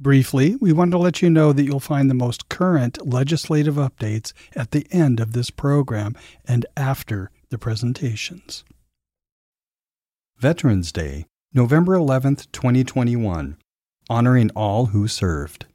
Briefly, we want to let you know that you'll find the most current legislative updates at the end of this program and after the presentations. Veterans Day, November 11th, 2021, honoring all who served.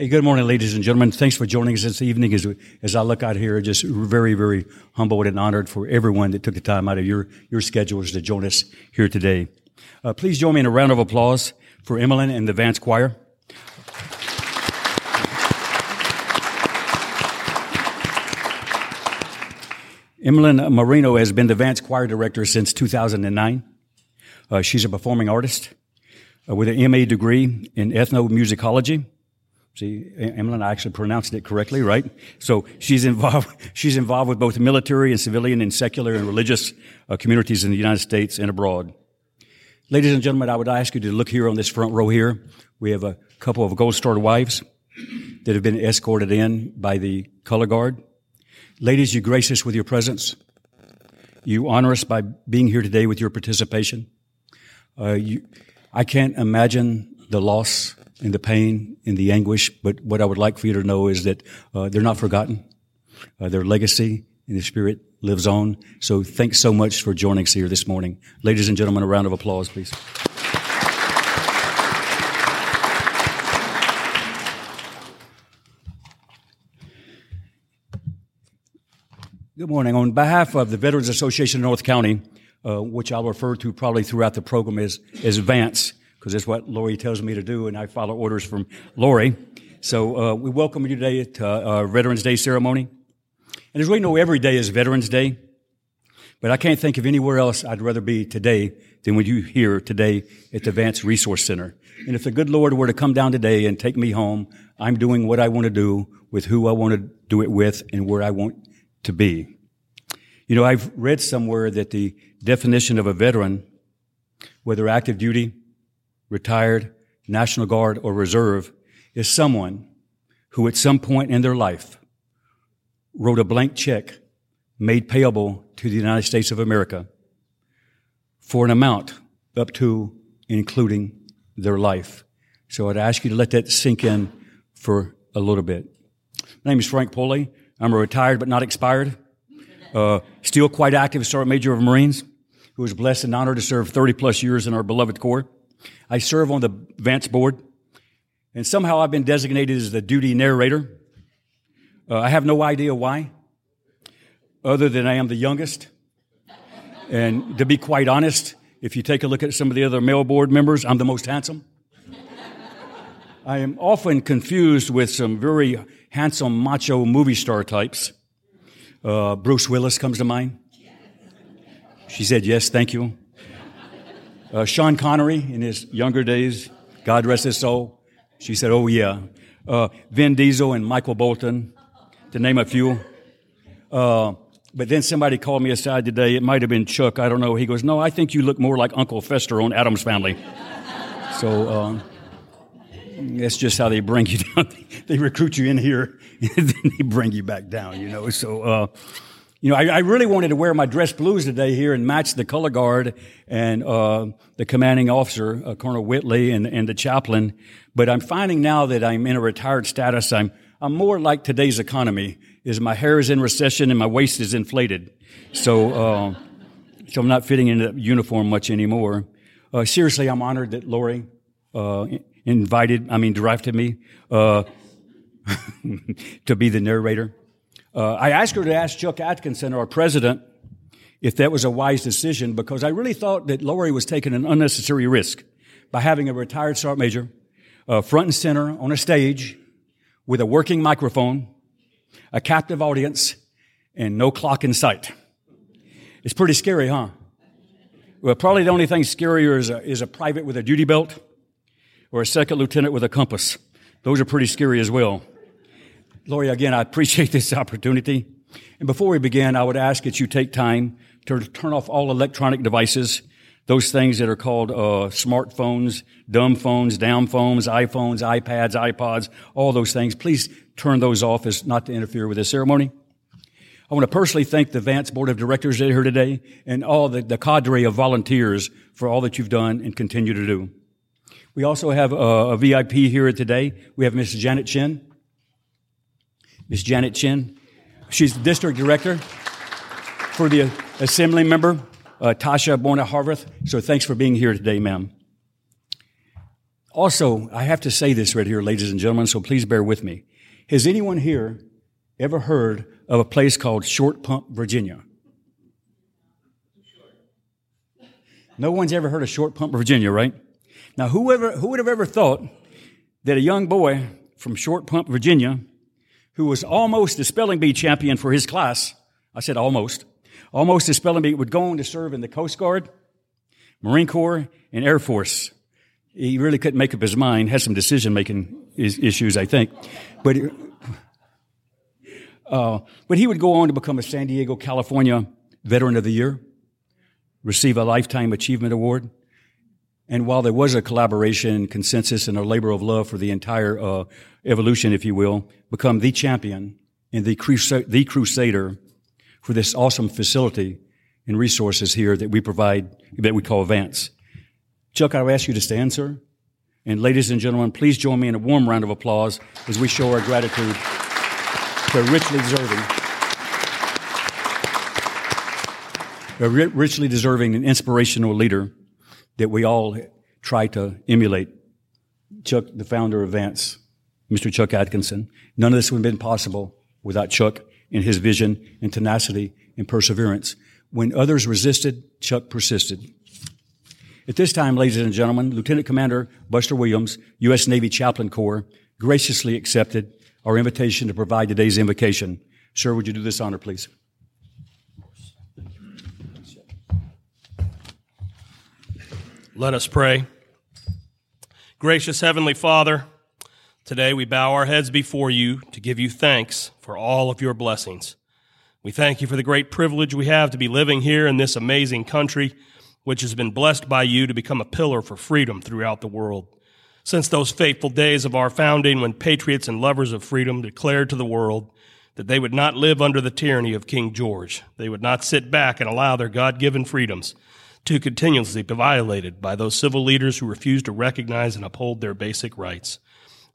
Hey, good morning, ladies and gentlemen. Thanks for joining us this evening. As, as I look out here, just very, very humbled and honored for everyone that took the time out of your, your schedules to join us here today. Uh, please join me in a round of applause for Emmeline and the Vance Choir. Emmeline Marino has been the Vance Choir Director since 2009. Uh, she's a performing artist uh, with an MA degree in ethnomusicology See, i actually pronounced it correctly, right? So she's involved, she's involved with both military and civilian and secular and religious uh, communities in the United States and abroad. Ladies and gentlemen, I would ask you to look here on this front row here. We have a couple of Gold Star wives that have been escorted in by the color guard. Ladies, you grace us with your presence. You honor us by being here today with your participation. Uh, you, I can't imagine the loss and the pain in the anguish. But what I would like for you to know is that uh, they're not forgotten. Uh, their legacy in the Spirit lives on. So thanks so much for joining us here this morning. Ladies and gentlemen, a round of applause, please. Good morning. On behalf of the Veterans Association of North County, uh, which I'll refer to probably throughout the program as, as VANCE, because that's what Lori tells me to do, and I follow orders from Lori. So uh, we welcome you today to uh, Veterans Day ceremony. And as we know, every day is Veterans Day, but I can't think of anywhere else I'd rather be today than with you here today at the Vance Resource Center. And if the good Lord were to come down today and take me home, I'm doing what I want to do with who I want to do it with and where I want to be. You know, I've read somewhere that the definition of a veteran, whether active duty, retired, National Guard, or Reserve is someone who at some point in their life wrote a blank check made payable to the United States of America for an amount up to including their life. So I'd ask you to let that sink in for a little bit. My name is Frank Pulley. I'm a retired but not expired, uh, still quite active Sergeant Major of Marines who was blessed and honored to serve 30 plus years in our beloved Corps. I serve on the Vance board, and somehow I've been designated as the duty narrator. Uh, I have no idea why, other than I am the youngest. And to be quite honest, if you take a look at some of the other male board members, I'm the most handsome. I am often confused with some very handsome macho movie star types. Uh, Bruce Willis comes to mind. She said, Yes, thank you. Uh, Sean Connery in his younger days, God rest his soul. She said, Oh, yeah. Uh, Vin Diesel and Michael Bolton, to name a few. Uh, but then somebody called me aside today. It might have been Chuck. I don't know. He goes, No, I think you look more like Uncle Fester on Addams Family. so uh, that's just how they bring you down. they recruit you in here, and then they bring you back down, you know. So, uh, you know, I, I, really wanted to wear my dress blues today here and match the color guard and uh, the commanding officer, uh, Colonel Whitley, and, and the chaplain. But I'm finding now that I'm in a retired status, I'm I'm more like today's economy. Is my hair is in recession and my waist is inflated, so uh, so I'm not fitting into the uniform much anymore. Uh, seriously, I'm honored that Lori uh, invited, I mean, directed me uh, to be the narrator. Uh, I asked her to ask Chuck Atkinson, our president, if that was a wise decision because I really thought that Lori was taking an unnecessary risk by having a retired sergeant major uh, front and center on a stage with a working microphone, a captive audience, and no clock in sight. It's pretty scary, huh? Well, probably the only thing scarier is a, is a private with a duty belt or a second lieutenant with a compass. Those are pretty scary as well. Lori, again, I appreciate this opportunity. And before we begin, I would ask that you take time to turn off all electronic devices, those things that are called uh, smartphones, dumb phones, down phones, iPhones, iPads, iPods, all those things. Please turn those off as not to interfere with the ceremony. I want to personally thank the Vance Board of Directors that are here today and all the, the cadre of volunteers for all that you've done and continue to do. We also have a, a VIP here today. We have Miss Janet Chin. Miss Janet Chin. She's the district director for the assembly member, uh, Tasha Boerner Horvath. So thanks for being here today, ma'am. Also, I have to say this right here, ladies and gentlemen, so please bear with me. Has anyone here ever heard of a place called Short Pump, Virginia? No one's ever heard of Short Pump, Virginia, right? Now, whoever, who would have ever thought that a young boy from Short Pump, Virginia, who was almost a spelling bee champion for his class, I said almost, almost a spelling bee, would go on to serve in the Coast Guard, Marine Corps, and Air Force. He really couldn't make up his mind, had some decision making issues, I think. But uh, but he would go on to become a San Diego, California Veteran of the Year, receive a Lifetime Achievement Award. And while there was a collaboration, consensus, and a labor of love for the entire uh, evolution, if you will, become the champion and the, the crusader for this awesome facility and resources here that we provide, that we call Vance. Chuck, I will ask you to stand, sir. And ladies and gentlemen, please join me in a warm round of applause as we show our gratitude to richly deserving, a richly deserving and inspirational leader that we all try to emulate. Chuck, the founder of Vance, Mr. Chuck Atkinson. None of this would have been possible without Chuck and his vision and tenacity and perseverance. When others resisted, Chuck persisted. At this time, ladies and gentlemen, Lieutenant Commander Buster Williams, U.S. Navy Chaplain Corps, graciously accepted our invitation to provide today's invocation. Sir, would you do this honor, please? Let us pray. Gracious Heavenly Father, today we bow our heads before you to give you thanks for all of your blessings. We thank you for the great privilege we have to be living here in this amazing country, which has been blessed by you to become a pillar for freedom throughout the world. Since those fateful days of our founding when patriots and lovers of freedom declared to the world that they would not live under the tyranny of King George, they would not sit back and allow their God given freedoms continuously violated by those civil leaders who refused to recognize and uphold their basic rights.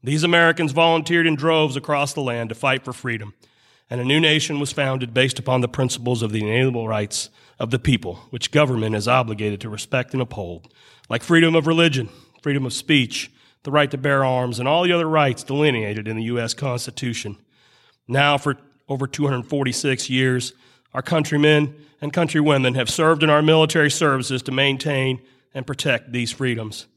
These Americans volunteered in droves across the land to fight for freedom, and a new nation was founded based upon the principles of the inalienable rights of the people, which government is obligated to respect and uphold, like freedom of religion, freedom of speech, the right to bear arms, and all the other rights delineated in the U.S. Constitution. Now, for over 246 years, our countrymen and countrywomen have served in our military services to maintain and protect these freedoms.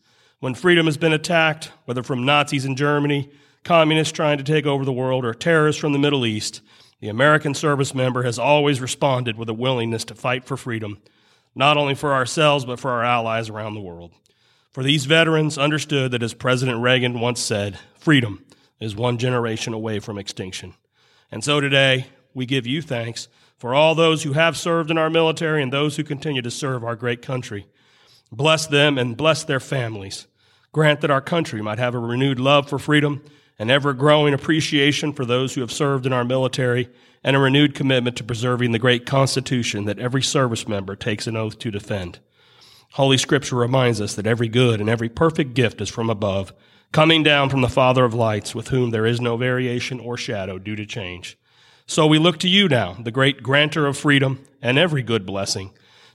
When freedom has been attacked, whether from Nazis in Germany, communists trying to take over the world, or terrorists from the Middle East, the American service member has always responded with a willingness to fight for freedom, not only for ourselves, but for our allies around the world. For these veterans understood that, as President Reagan once said, freedom is one generation away from extinction. And so today, we give you thanks for all those who have served in our military and those who continue to serve our great country. Bless them and bless their families. Grant that our country might have a renewed love for freedom, an ever growing appreciation for those who have served in our military, and a renewed commitment to preserving the great Constitution that every service member takes an oath to defend. Holy Scripture reminds us that every good and every perfect gift is from above, coming down from the Father of lights, with whom there is no variation or shadow due to change. So we look to you now, the great granter of freedom and every good blessing,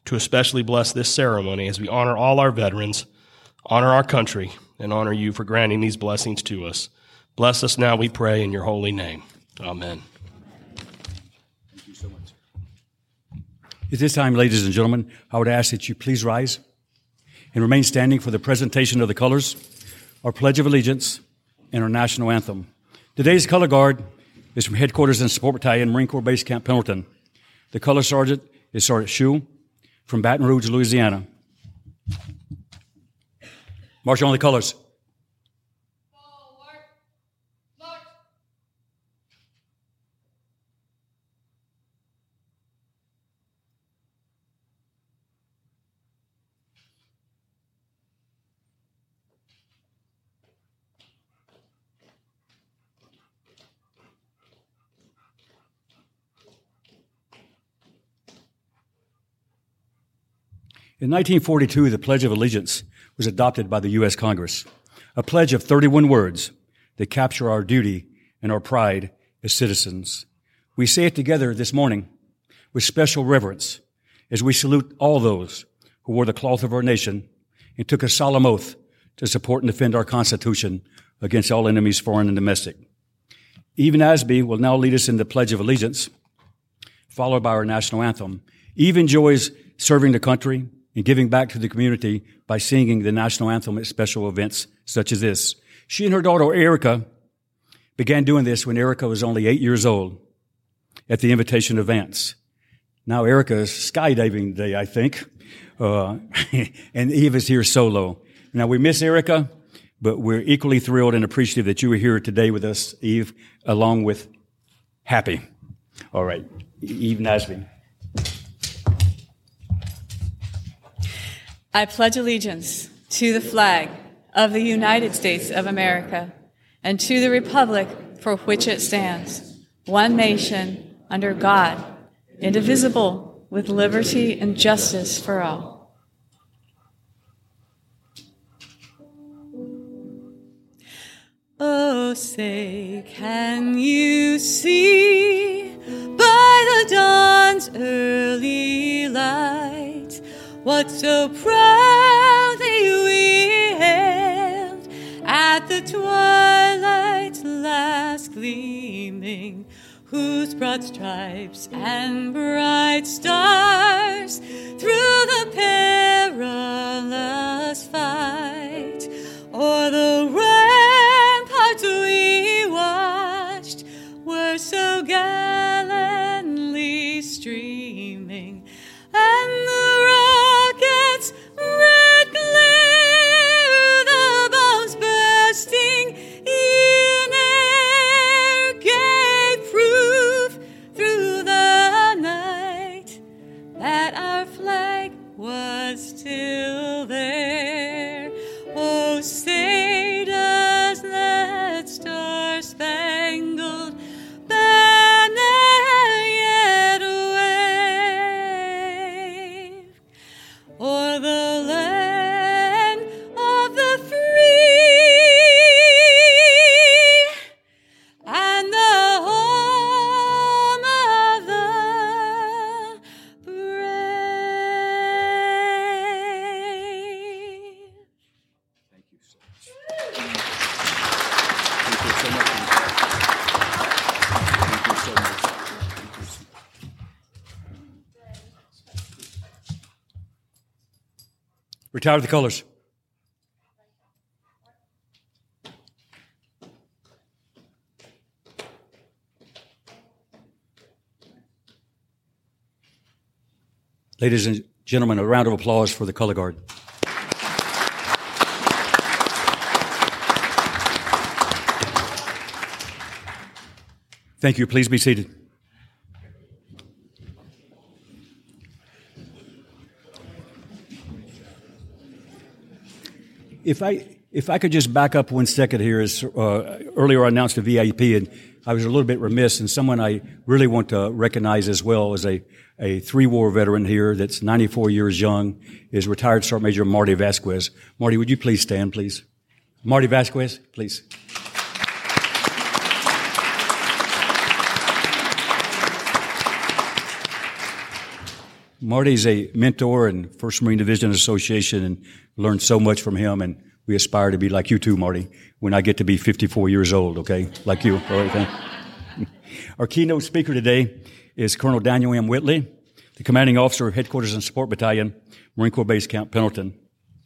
to especially bless this ceremony as we honor all our veterans, honor our country, and honor you for granting these blessings to us. Bless us now, we pray, in your holy name. Amen. Thank you so much. At this time, ladies and gentlemen, I would ask that you please rise and remain standing for the presentation of the colors. our Pledge of Allegiance, and our national anthem. Today's color guard is from Headquarters and Support Battalion, Marine Corps Base Camp Pendleton. The color sergeant is Sergeant Shu from Baton Rouge, Louisiana. March on the colors. In 1942, the Pledge of Allegiance was adopted by the U.S. Congress, a pledge of 31 words that capture our duty and our pride as citizens. We say it together this morning with special reverence as we salute all those who wore the cloth of our nation and took a solemn oath to support and defend our Constitution against all enemies, foreign and domestic. Eve Asby will now lead us in the Pledge of Allegiance, followed by our national anthem. Eve enjoys serving the country, and giving back to the community by singing the national anthem at special events such as this. She and her daughter Erica began doing this when Erica was only eight years old at the invitation of Vance. Now Erica is skydiving today, I think, uh, and Eve is here solo. Now we miss Erica, but we're equally thrilled and appreciative that you were here today with us, Eve, along with Happy. All right, Eve Nasby. I pledge allegiance to the flag of the United States of America and to the republic for which it stands, one nation under God, indivisible, with liberty and justice for all. Oh, say, can you see so proudly we hailed at the twilight's last gleaming, whose broad stripes and bright stars through the perilous fight Retire the colors. Ladies and gentlemen, a round of applause for the color guard. Thank you. Please be seated. If I if I could just back up one second here, as uh, earlier I announced a VIP, and I was a little bit remiss, and someone I really want to recognize as well as a a three war veteran here that's 94 years young is retired Sergeant Major Marty Vasquez. Marty, would you please stand, please? Marty Vasquez, please. Marty's a mentor in First Marine Division Association and learned so much from him. And we aspire to be like you too, Marty, when I get to be 54 years old, okay? Like you. All right. Our keynote speaker today is Colonel Daniel M. Whitley, the commanding officer of Headquarters and Support Battalion, Marine Corps Base Camp Pendleton.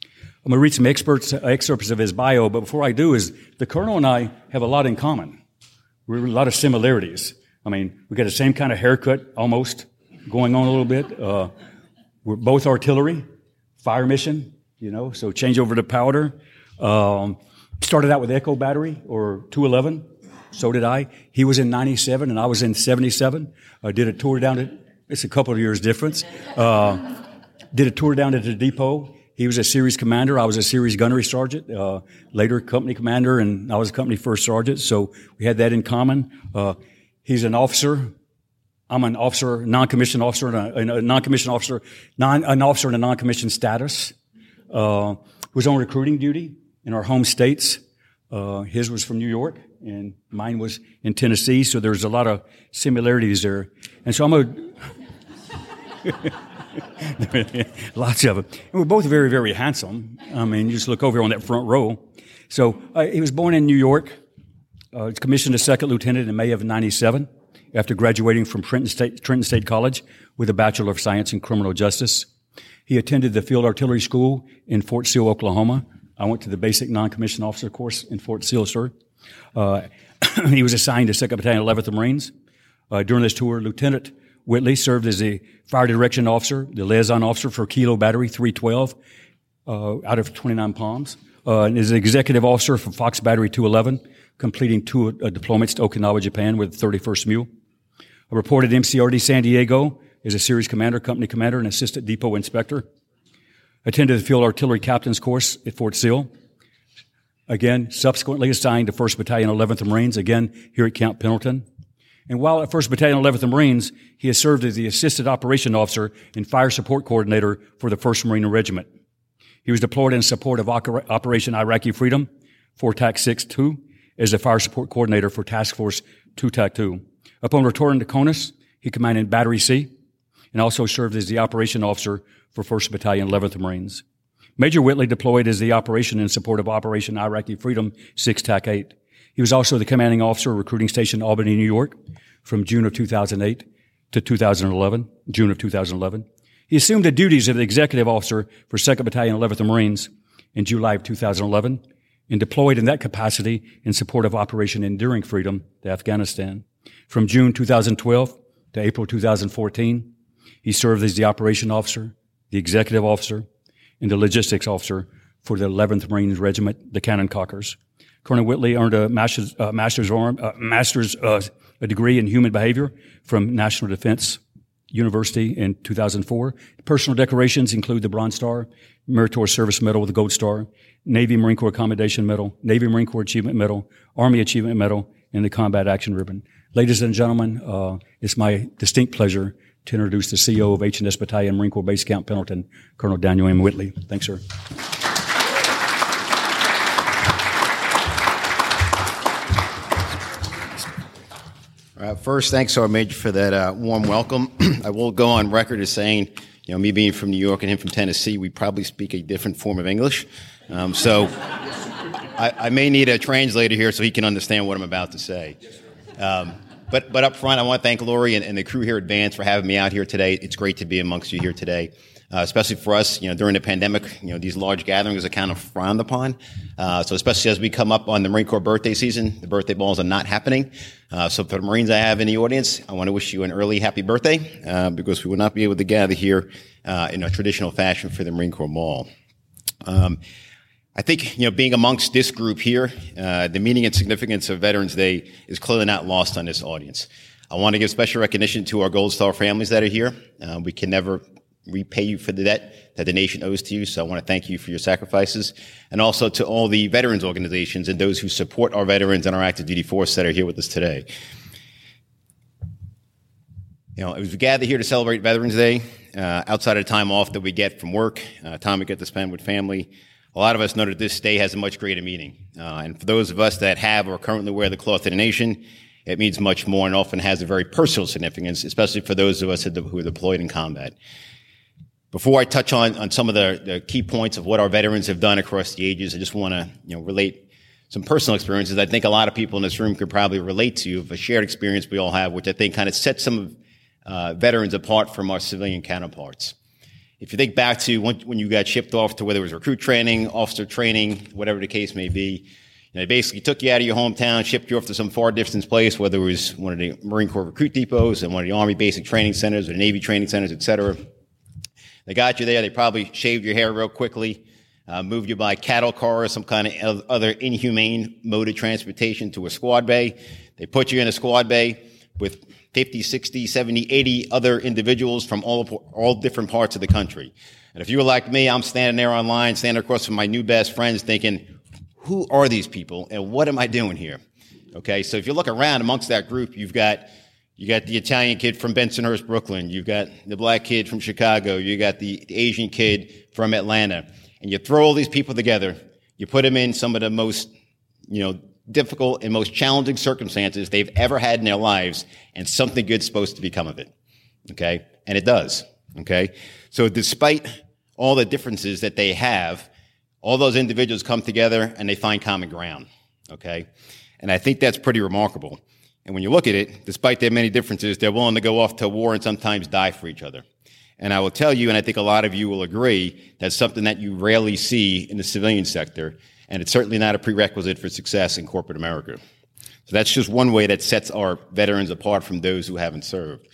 I'm going to read some experts, excerpts of his bio, but before I do is the colonel and I have a lot in common. We're a lot of similarities. I mean, we got the same kind of haircut almost going on a little bit. Uh, we're both artillery, fire mission, you know, so change over to powder. Um, started out with Echo Battery or 211. So did I. He was in 97 and I was in 77. I did a tour down to, it's a couple of years difference. Uh, did a tour down to the depot. He was a series commander. I was a series gunnery sergeant, uh, later company commander, and I was company first sergeant. So we had that in common. Uh, he's an officer. I'm an officer, non-commissioned officer, and a, a non-commissioned officer, non, an officer in a non-commissioned status. Uh, was on recruiting duty in our home states. Uh, his was from New York, and mine was in Tennessee. So there's a lot of similarities there. And so I'm a Lots of them. And we're both very, very handsome. I mean, you just look over on that front row. So uh, he was born in New York. Uh, commissioned a second lieutenant in May of 97 after graduating from Trenton State, Trenton State College with a Bachelor of Science in Criminal Justice. He attended the Field Artillery School in Fort Sill, Oklahoma. I went to the basic non-commissioned officer course in Fort Sill, sir. Uh, he was assigned to 2nd Battalion, 11th Marines. Uh, during this tour, Lieutenant Whitley served as the fire direction officer, the liaison officer for Kilo Battery 312 uh, out of 29 Palms, uh, and is executive officer for Fox Battery 211, completing two uh, deployments to Okinawa, Japan with 31st MEU. I reported MCRD San Diego as a series commander, company commander, and assistant depot inspector. Attended the field artillery captain's course at Fort Sill. Again, subsequently assigned to 1st Battalion, 11th Marines, again here at Camp Pendleton. And while at 1st Battalion, 11th Marines, he has served as the Assistant Operation Officer and Fire Support Coordinator for the 1st Marine Regiment. He was deployed in support of Operation Iraqi Freedom, 4 TAC 6-2, as the Fire Support Coordinator for Task Force 2 TAC 2. Upon returning to CONUS, he commanded Battery C and also served as the Operation Officer for 1st Battalion, 11th Marines. Major Whitley deployed as the operation in support of Operation Iraqi Freedom 6 TAC 8. He was also the commanding officer of recruiting station Albany, New York from June of 2008 to 2011, June of 2011. He assumed the duties of the executive officer for 2nd Battalion, 11th Marines in July of 2011 and deployed in that capacity in support of Operation Enduring Freedom to Afghanistan. From June 2012 to April 2014, he served as the operation officer, the executive officer, and the logistics officer for the 11th Marines Regiment, the Cannon Cockers. Colonel Whitley earned a master's, uh, master's, uh, master's uh, a degree in human behavior from National Defense University in 2004. Personal decorations include the Bronze Star, Meritorious Service Medal with the Gold Star, Navy Marine Corps Commendation Medal, Navy Marine Corps Achievement Medal, Army Achievement Medal, and the Combat Action Ribbon. Ladies and gentlemen, uh, it's my distinct pleasure to introduce the CEO of H&S Battalion, Marine Corps Base Camp Pendleton, Colonel Daniel M. Whitley. Thanks, sir. Uh, first, thanks, Sergeant Major, for that uh, warm welcome. I will go on record as saying, you know, me being from New York and him from Tennessee, we probably speak a different form of English. Um, so I, I, may need a translator here so he can understand what I'm about to say. Um, but, but up front, I want to thank Lori and, and, the crew here at Vance for having me out here today. It's great to be amongst you here today uh, especially for us, you know, during the pandemic, you know, these large gatherings are kind of frowned upon. Uh, so especially as we come up on the Marine Corps birthday season, the birthday balls are not happening. Uh, so for the Marines I have in the audience, I want to wish you an early happy birthday, uh, because we will not be able to gather here, uh, in a traditional fashion for the Marine Corps Ball. Um, I think, you know, being amongst this group here, uh, the meaning and significance of Veterans Day is clearly not lost on this audience. I want to give special recognition to our Gold Star families that are here. We can never repay you for the debt that the nation owes to you. So I want to thank you for your sacrifices. And also to all the veterans organizations and those who support our veterans and our active duty force that are here with us today. You know, as we gather here to celebrate Veterans Day, uh, outside of time off that we get from work, uh, time we get to spend with family, a lot of us know that this day has a much greater meaning. Uh, and for those of us that have or currently wear the cloth of the nation, it means much more and often has a very personal significance, especially for those of us who are deployed in combat. Before I touch on, on some of the, the key points of what our veterans have done across the ages, I just want to you know, relate some personal experiences I think a lot of people in this room could probably relate to of a shared experience we all have, which I think kind of sets some uh, veterans apart from our civilian counterparts. If you think back to when, when you got shipped off to whether it was recruit training, officer training, whatever the case may be, you know, they basically took you out of your hometown, shipped you off to some far distance place, whether it was one of the Marine Corps recruit depots and one of the Army basic training centers or the Navy training centers, et cetera. They got you there. They probably shaved your hair real quickly, uh, moved you by cattle car or some kind of other inhumane mode of transportation to a squad bay. They put you in a squad bay with 50, 60, 70, 80 other individuals from all, all different parts of the country. And if you were like me, I'm standing there online, standing across from my new best friends thinking, who are these people and what am I doing here? Okay. So if you look around amongst that group, you've got, you got the Italian kid from Bensonhurst, Brooklyn. You've got the black kid from Chicago. You got the Asian kid from Atlanta. And you throw all these people together. You put them in some of the most, you know, difficult and most challenging circumstances they've ever had in their lives, and something good's supposed to become of it. Okay? And it does. Okay? So despite all the differences that they have, all those individuals come together and they find common ground. Okay? And I think that's pretty remarkable. And when you look at it, despite their many differences, they're willing to go off to war and sometimes die for each other. And I will tell you, and I think a lot of you will agree, that's something that you rarely see in the civilian sector and it's certainly not a prerequisite for success in corporate America. So that's just one way that sets our veterans apart from those who haven't served.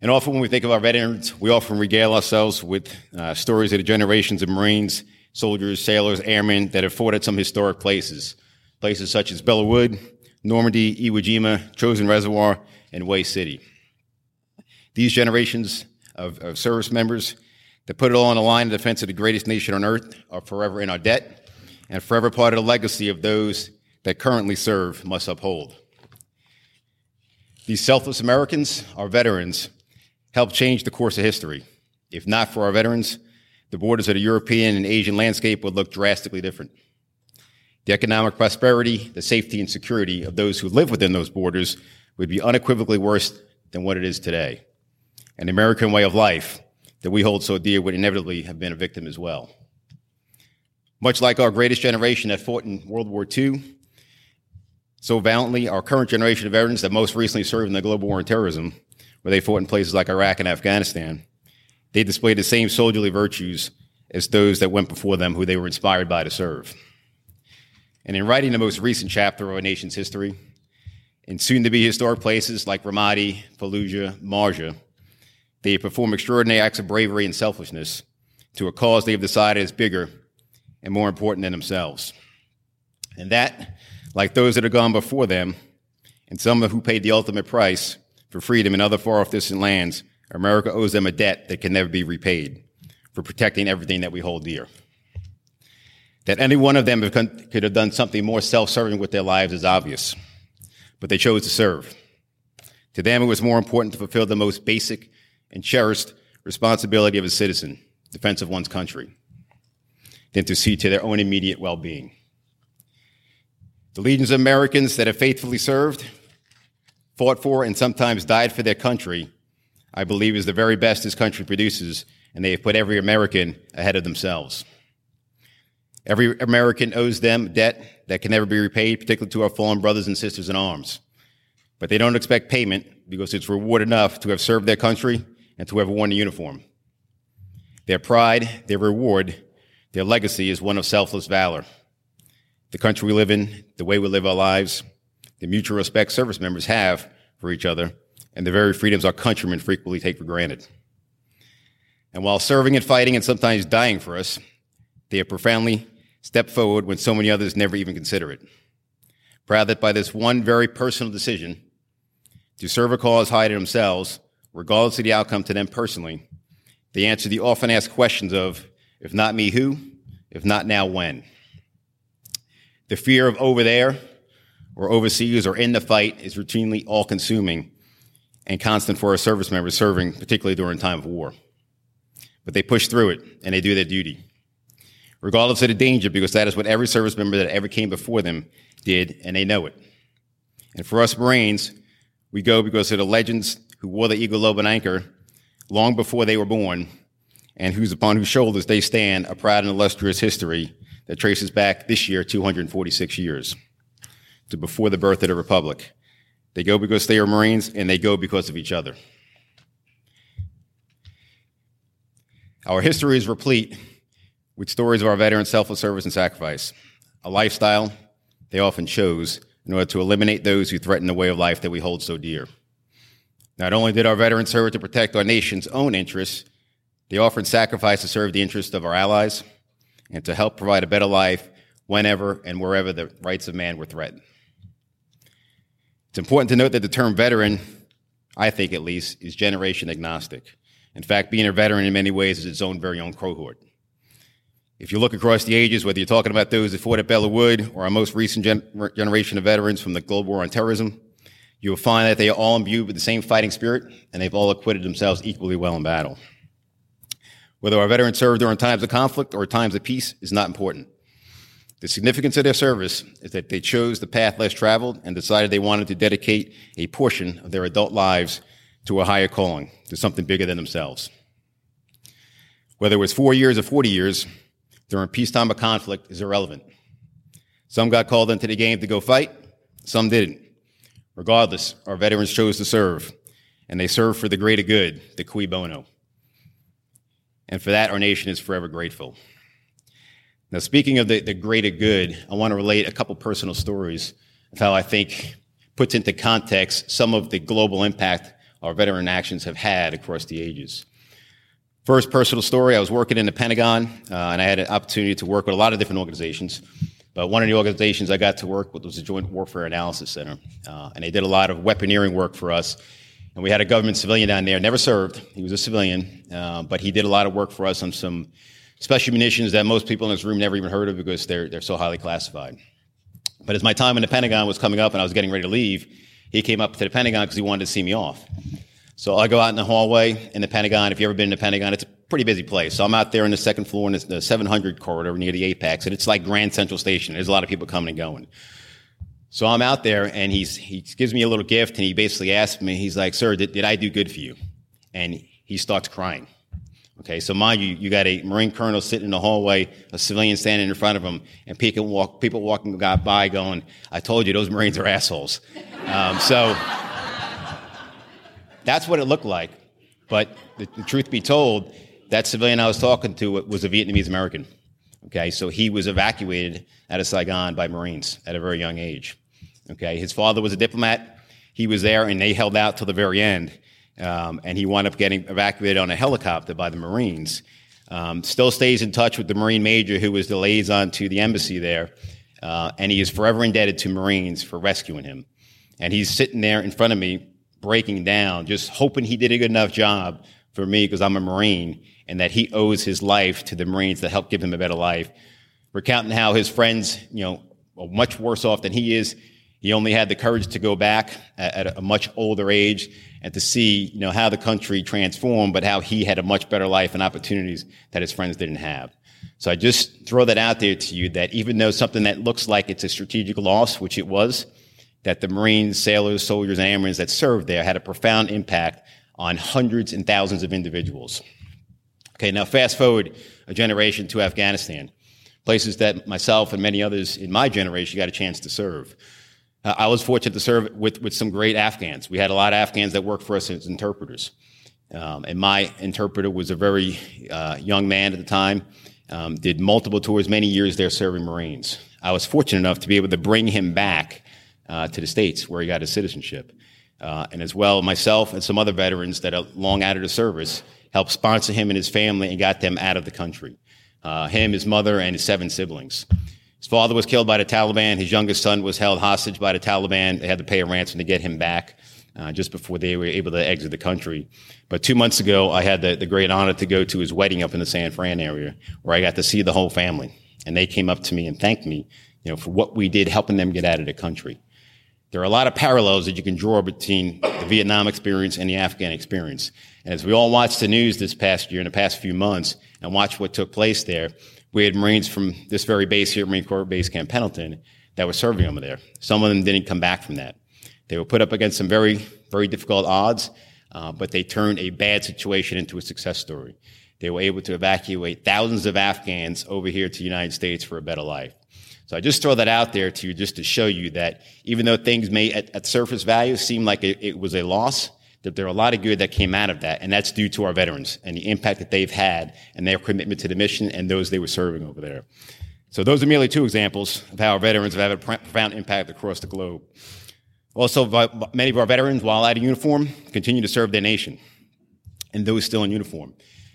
And often when we think of our veterans, we often regale ourselves with uh, stories of the generations of Marines, soldiers, sailors, airmen that have fought at some historic places. Places such as Belleau Wood, Normandy, Iwo Jima, Chosin Reservoir, and Hue City. These generations of, of service members that put it all on the line in defense of the greatest nation on earth are forever in our debt and forever part of the legacy of those that currently serve must uphold. These selfless Americans, our veterans, helped change the course of history. If not for our veterans, the borders of the European and Asian landscape would look drastically different. The economic prosperity, the safety and security of those who live within those borders would be unequivocally worse than what it is today. An American way of life that we hold so dear would inevitably have been a victim as well. Much like our greatest generation that fought in World War II, so valiantly, our current generation of veterans that most recently served in the global war on terrorism, where they fought in places like Iraq and Afghanistan, they displayed the same soldierly virtues as those that went before them who they were inspired by to serve. And in writing the most recent chapter of our nation's history, in soon to be historic places like Ramadi, Fallujah, Marja, they perform extraordinary acts of bravery and selfishness to a cause they have decided is bigger and more important than themselves. And that, like those that have gone before them, and some who paid the ultimate price for freedom in other far off distant lands, America owes them a debt that can never be repaid for protecting everything that we hold dear. That any one of them could have done something more self serving with their lives is obvious, but they chose to serve. To them, it was more important to fulfill the most basic and cherished responsibility of a citizen, defense of one's country, than to see to their own immediate well being. The legions of Americans that have faithfully served, fought for, and sometimes died for their country, I believe is the very best this country produces, and they have put every American ahead of themselves. Every American owes them debt that can never be repaid, particularly to our fallen brothers and sisters in arms. But they don't expect payment because it's reward enough to have served their country and to have worn the uniform. Their pride, their reward, their legacy is one of selfless valor. The country we live in, the way we live our lives, the mutual respect service members have for each other, and the very freedoms our countrymen frequently take for granted. And while serving and fighting and sometimes dying for us, they have profoundly stepped forward when so many others never even consider it. Proud that by this one very personal decision to serve a cause higher than themselves, regardless of the outcome to them personally, they answer the often asked questions of, if not me, who? If not now, when? The fear of over there or overseas or in the fight is routinely all consuming and constant for our service members serving, particularly during time of war. But they push through it and they do their duty. Regardless of the danger, because that is what every service member that ever came before them did, and they know it. And for us Marines, we go because of the legends who wore the eagle, globe, and anchor long before they were born, and whose upon whose shoulders they stand a proud and illustrious history that traces back this year 246 years to before the birth of the Republic. They go because they are Marines, and they go because of each other. Our history is replete with stories of our veterans' selfless service and sacrifice, a lifestyle they often chose in order to eliminate those who threaten the way of life that we hold so dear. Not only did our veterans serve to protect our nation's own interests, they often sacrificed to serve the interests of our allies and to help provide a better life whenever and wherever the rights of man were threatened. It's important to note that the term veteran, I think at least, is generation agnostic. In fact, being a veteran in many ways is its own very own cohort. If you look across the ages, whether you're talking about those that fought at Belleau Wood or our most recent gen- generation of veterans from the Global War on Terrorism, you will find that they are all imbued with the same fighting spirit and they've all acquitted themselves equally well in battle. Whether our veterans served during times of conflict or times of peace is not important. The significance of their service is that they chose the path less traveled and decided they wanted to dedicate a portion of their adult lives to a higher calling, to something bigger than themselves. Whether it was four years or 40 years, during peacetime or conflict is irrelevant. Some got called into the game to go fight, some didn't. Regardless, our veterans chose to serve, and they served for the greater good, the cui bono. And for that, our nation is forever grateful. Now, speaking of the, the greater good, I want to relate a couple personal stories of how I think puts into context some of the global impact our veteran actions have had across the ages. First personal story, I was working in the Pentagon, uh, and I had an opportunity to work with a lot of different organizations. But one of the organizations I got to work with was the Joint Warfare Analysis Center. Uh, and they did a lot of weaponeering work for us. And we had a government civilian down there, never served. He was a civilian, uh, but he did a lot of work for us on some special munitions that most people in this room never even heard of because they're, they're so highly classified. But as my time in the Pentagon was coming up and I was getting ready to leave, he came up to the Pentagon because he wanted to see me off. So I go out in the hallway in the Pentagon. If you've ever been in the Pentagon, it's a pretty busy place. So I'm out there in the second floor in the 700 corridor near the Apex, and it's like Grand Central Station. There's a lot of people coming and going. So I'm out there, and he's, he gives me a little gift, and he basically asks me, he's like, sir, did, did I do good for you? And he starts crying. Okay, so mind you, you got a Marine colonel sitting in the hallway, a civilian standing in front of him, and people, walk, people walking by going, I told you, those Marines are assholes. Um, so that's what it looked like. But the, the, truth be told, that civilian I was talking to was a Vietnamese American. Okay, so he was evacuated out of Saigon by Marines at a very young age. Okay, his father was a diplomat. He was there, and they held out till the very end. Um, and he wound up getting evacuated on a helicopter by the Marines. Um, still stays in touch with the Marine major who was the liaison to the embassy there, uh, and he is forever indebted to Marines for rescuing him. And he's sitting there in front of me breaking down, just hoping he did a good enough job for me because I'm a Marine and that he owes his life to the Marines that helped give him a better life. Recounting how his friends, you know, are much worse off than he is. He only had the courage to go back at, a much older age and to see, you know, how the country transformed, but how he had a much better life and opportunities that his friends didn't have. So I just throw that out there to you that even though something that looks like it's a strategic loss, which it was, that the Marines, sailors, soldiers, and airmen that served there had a profound impact on hundreds and thousands of individuals. Okay, now fast forward a generation to Afghanistan, places that myself and many others in my generation got a chance to serve. Uh, I was fortunate to serve with, with some great Afghans. We had a lot of Afghans that worked for us as interpreters. Um, and my interpreter was a very uh, young man at the time, um, did multiple tours, many years there serving Marines. I was fortunate enough to be able to bring him back uh, to the States where he got his citizenship. Uh, and as well, myself and some other veterans that are long out of the service helped sponsor him and his family and got them out of the country. Uh, him, his mother, and his seven siblings. His father was killed by the Taliban. His youngest son was held hostage by the Taliban. They had to pay a ransom to get him back uh, just before they were able to exit the country. But two months ago, I had the, the great honor to go to his wedding up in the San Fran area, where I got to see the whole family. And they came up to me and thanked me, you know, for what we did helping them get out of the country. There are a lot of parallels that you can draw between the Vietnam experience and the Afghan experience. And as we all watched the news this past year, in the past few months, and watched what took place there, we had Marines from this very base here, Marine Corps Base Camp Pendleton, that were serving over there. Some of them didn't come back from that. They were put up against some very, very difficult odds, uh, but they turned a bad situation into a success story. They were able to evacuate thousands of Afghans over here to the United States for a better life. So I just throw that out there to you just to show you that even though things may at, at surface value seem like it, it was a loss, that there are a lot of good that came out of that, and that's due to our veterans and the impact that they've had and their commitment to the mission and those they were serving over there. So those are merely two examples of how our veterans have had a profound impact across the globe. Also, many of our veterans, while out of uniform, continue to serve their nation, and those still in uniform.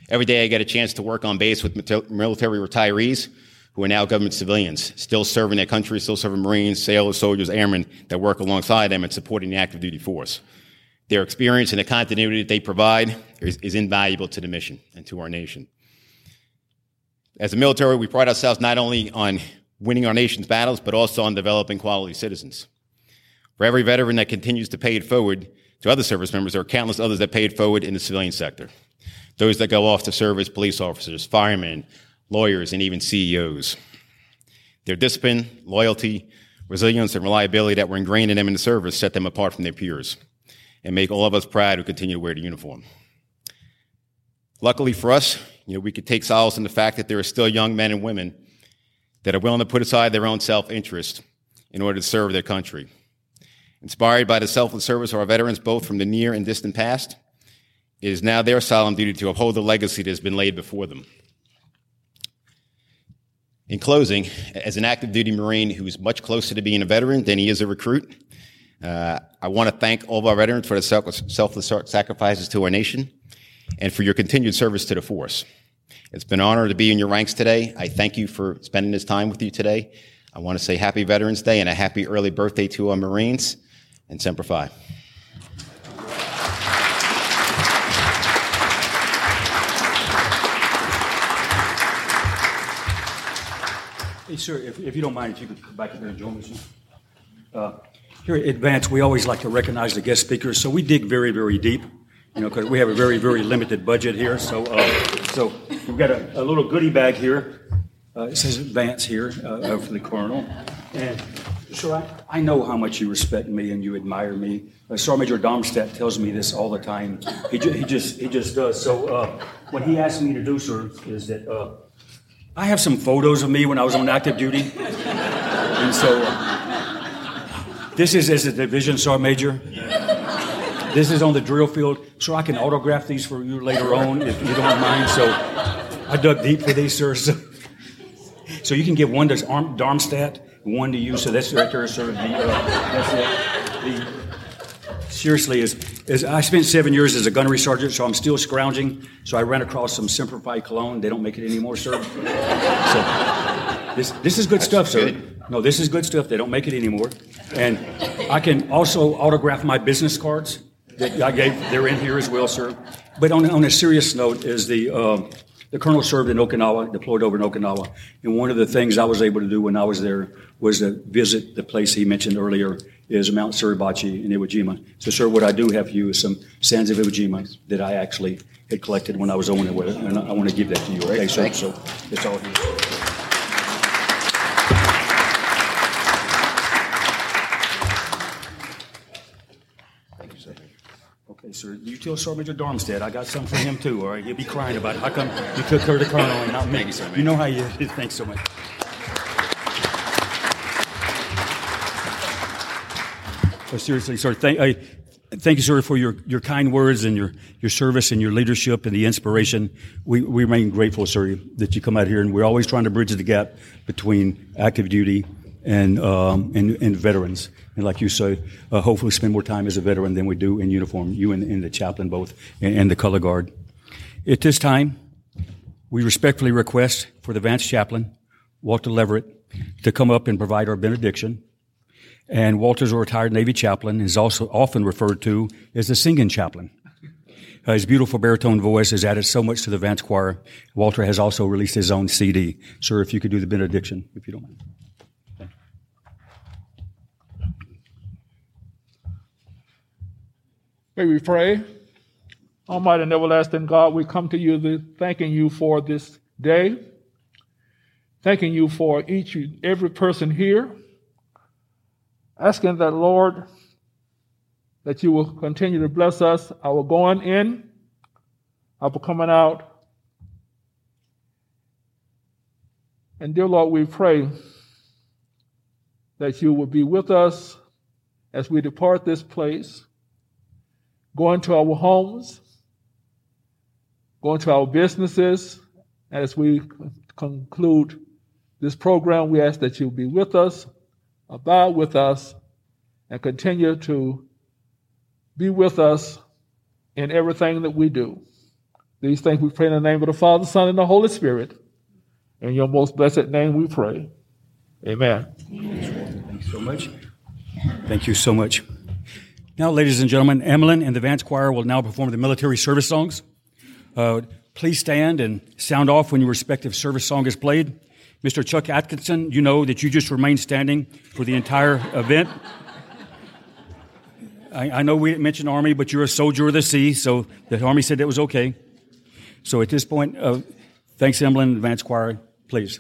Every day I get a chance to work on base with military retirees who are now government civilians, still serving their country, still serving Marines, sailors, soldiers, airmen that work alongside them and supporting the active duty force. Their experience and the continuity that they provide is, is invaluable to the mission and to our nation. As a military, we pride ourselves not only on winning our nation's battles, but also on developing quality citizens. For every veteran that continues to pay it forward to other service members, there are countless others that pay it forward in the civilian sector. Those that go off to serve as police officers, firemen, lawyers, and even CEOs. Their discipline, loyalty, resilience, and reliability that were ingrained in them in the service set them apart from their peers and make all of us proud who continue to wear the uniform. Luckily for us, you know, we could take solace in the fact that there are still young men and women that are willing to put aside their own self-interest in order to serve their country. Inspired by the selfless service of our veterans, both from the near and distant past, it is now their solemn duty to uphold the legacy that has been laid before them. In closing, as an active duty Marine who is much closer to being a veteran than he is a recruit, uh, I want to thank all of our veterans for the selfless sacrifices to our nation and for your continued service to the force. It's been an honor to be in your ranks today. I thank you for spending this time with you today. I want to say happy Veterans Day and a happy early birthday to our Marines and Semper Fi. Hey, sir, if, if you don't mind, if you could come back here and join me, uh, here at Advance, we always like to recognize the guest speakers, so we dig very, very deep, you know, because we have a very, very limited budget here. So, uh, so we've got a, a, little goodie bag here. Uh, it says Advance here uh, uh, for the Colonel. And, sir, I, I know how much you respect me and you admire me. Uh, Sergeant Major Darmstadt tells me this all the time. He, ju- he just he just does. So, what he asked me to do, sir, is that I have some photos of me when I was on active duty. And so uh, this is as a division sergeant major. This is on the drill field, so I can autograph these for you later on if you don't mind. So I dug deep for these, sir. So, so you can give one to Arm, Darmstadt, one to you. So that's right there, sir. The, uh. The, seriously, is is I spent seven years as a gunnery sergeant, so I'm still scrounging. So I ran across some Semper Fi cologne. They don't make it anymore, sir. So this, this is good That's stuff, sir. No, this is good stuff. They don't make it anymore. And I can also autograph my business cards that I gave. They're in here as well, sir. But on, on a serious note, is the um, the colonel served in Okinawa, deployed over in Okinawa, and one of the things I was able to do when I was there was to visit the place he mentioned earlier is Mount Suribachi in Iwo Jima. So, sir, what I do have for you is some sands of Iwo Jima that I actually had collected when I was with it, and I want to give that to you. Okay, sir? So it's all here. Thank you, sir. Okay, sir. You tell Sergeant Major Darmstadt I got something for him too, all right? He'll be crying about it. How come you took her to Colonel and not me? Thank you, sir. You know how you is. Thanks so much. Oh, seriously, sir, thank, I, thank you, sir, for your, your kind words and your, your service and your leadership and the inspiration. We, we remain grateful, sir, that you come out here, and we're always trying to bridge the gap between active duty and, um, and, and veterans. And like you say, uh, hopefully spend more time as a veteran than we do in uniform, you and, and the chaplain both, and, and the color guard. At this time, we respectfully request for the Vance chaplain, Walter Leverett, to come up and provide our benediction. And Walter's a retired Navy chaplain, is also often referred to as the singing chaplain. Uh, his beautiful baritone voice has added so much to the Vance Choir. Walter has also released his own CD. Sir, if you could do the benediction, if you don't mind. May we pray? Almighty and everlasting God, we come to you thanking you for this day, thanking you for each and every person here asking that, Lord, that you will continue to bless us, our going in, our coming out. And dear Lord, we pray that you will be with us as we depart this place. Go to our homes, going to our businesses. As we conclude this program, we ask that you be with us, abide with us, and continue to be with us in everything that we do. These things we pray in the name of the Father, Son, and the Holy Spirit. In your most blessed name we pray. Amen. Thanks so much. Thank you so much. Now, ladies and gentlemen, Emlyn and the Vance Choir will now perform the military service songs. Uh, please stand and sound off when your respective service song is played. Mr. Chuck Atkinson, you know that you just remain standing for the entire event. I, I know we didn't mention Army, but you're a soldier of the sea, so the Army said that was okay. So at this point, uh, thanks, Emlyn and Vance Choir. Please.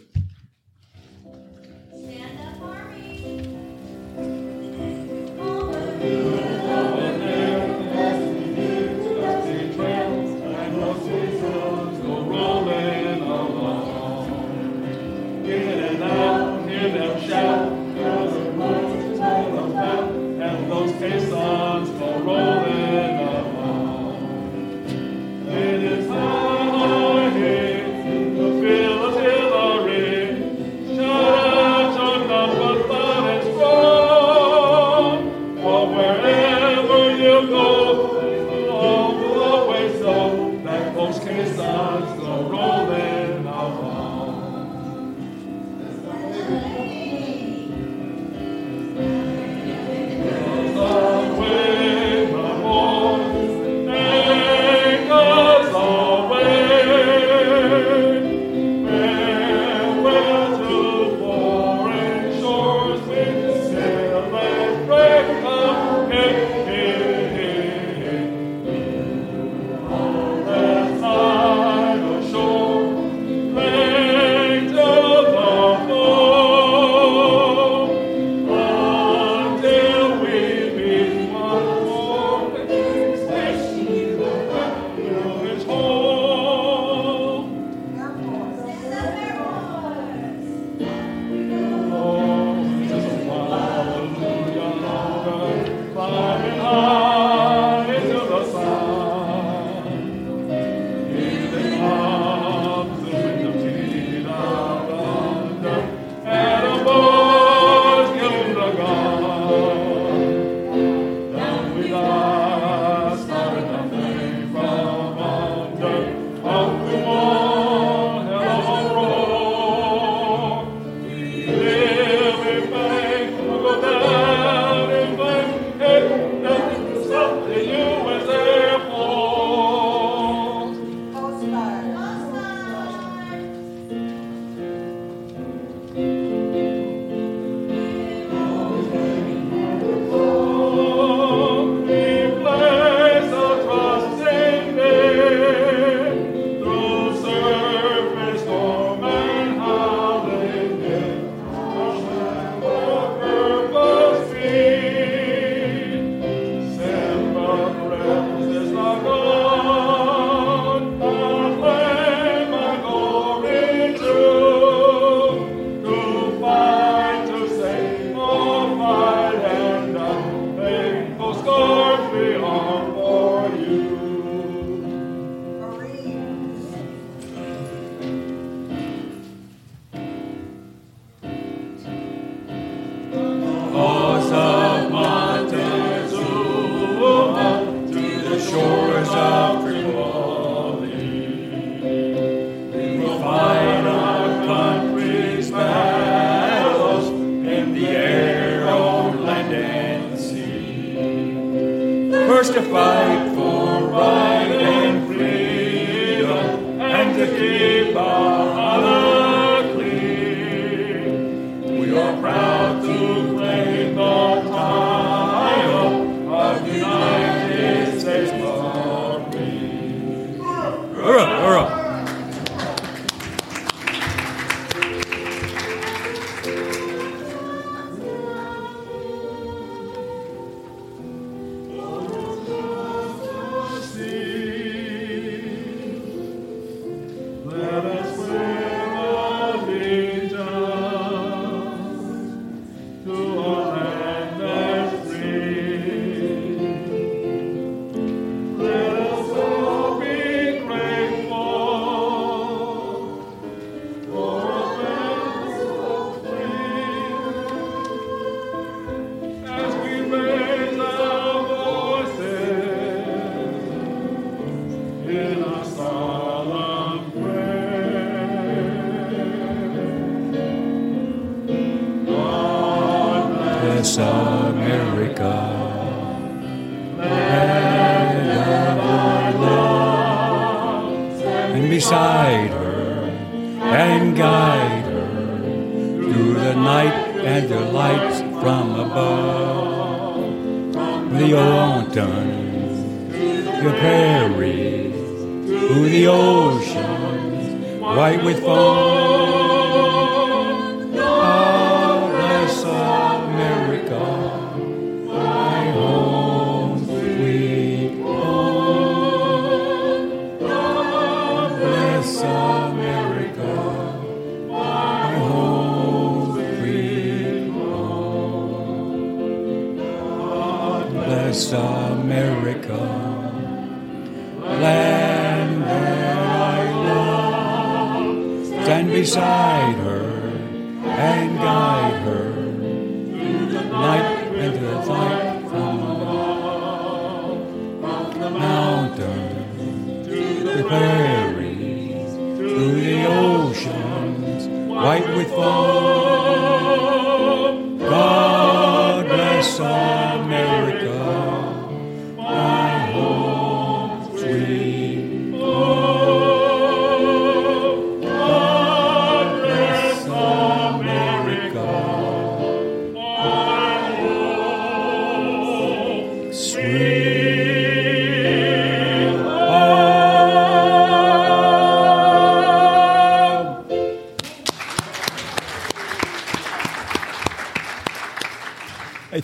The prairies, through the oceans, white with foam.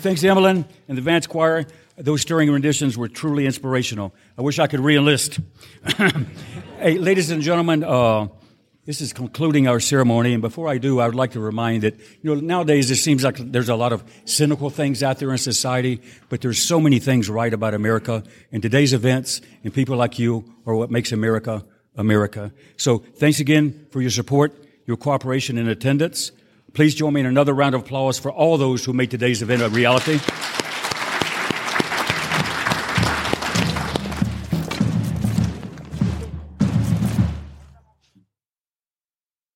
Thanks, Emmeline and the Vance Choir. Those stirring renditions were truly inspirational. I wish I could re-enlist. hey, ladies and gentlemen, uh, this is concluding our ceremony, and before I do, I would like to remind that you know nowadays it seems like there's a lot of cynical things out there in society, but there's so many things right about America, and today's events and people like you are what makes America America. So, thanks again for your support, your cooperation, and attendance. Please join me in another round of applause for all those who made today's event a reality.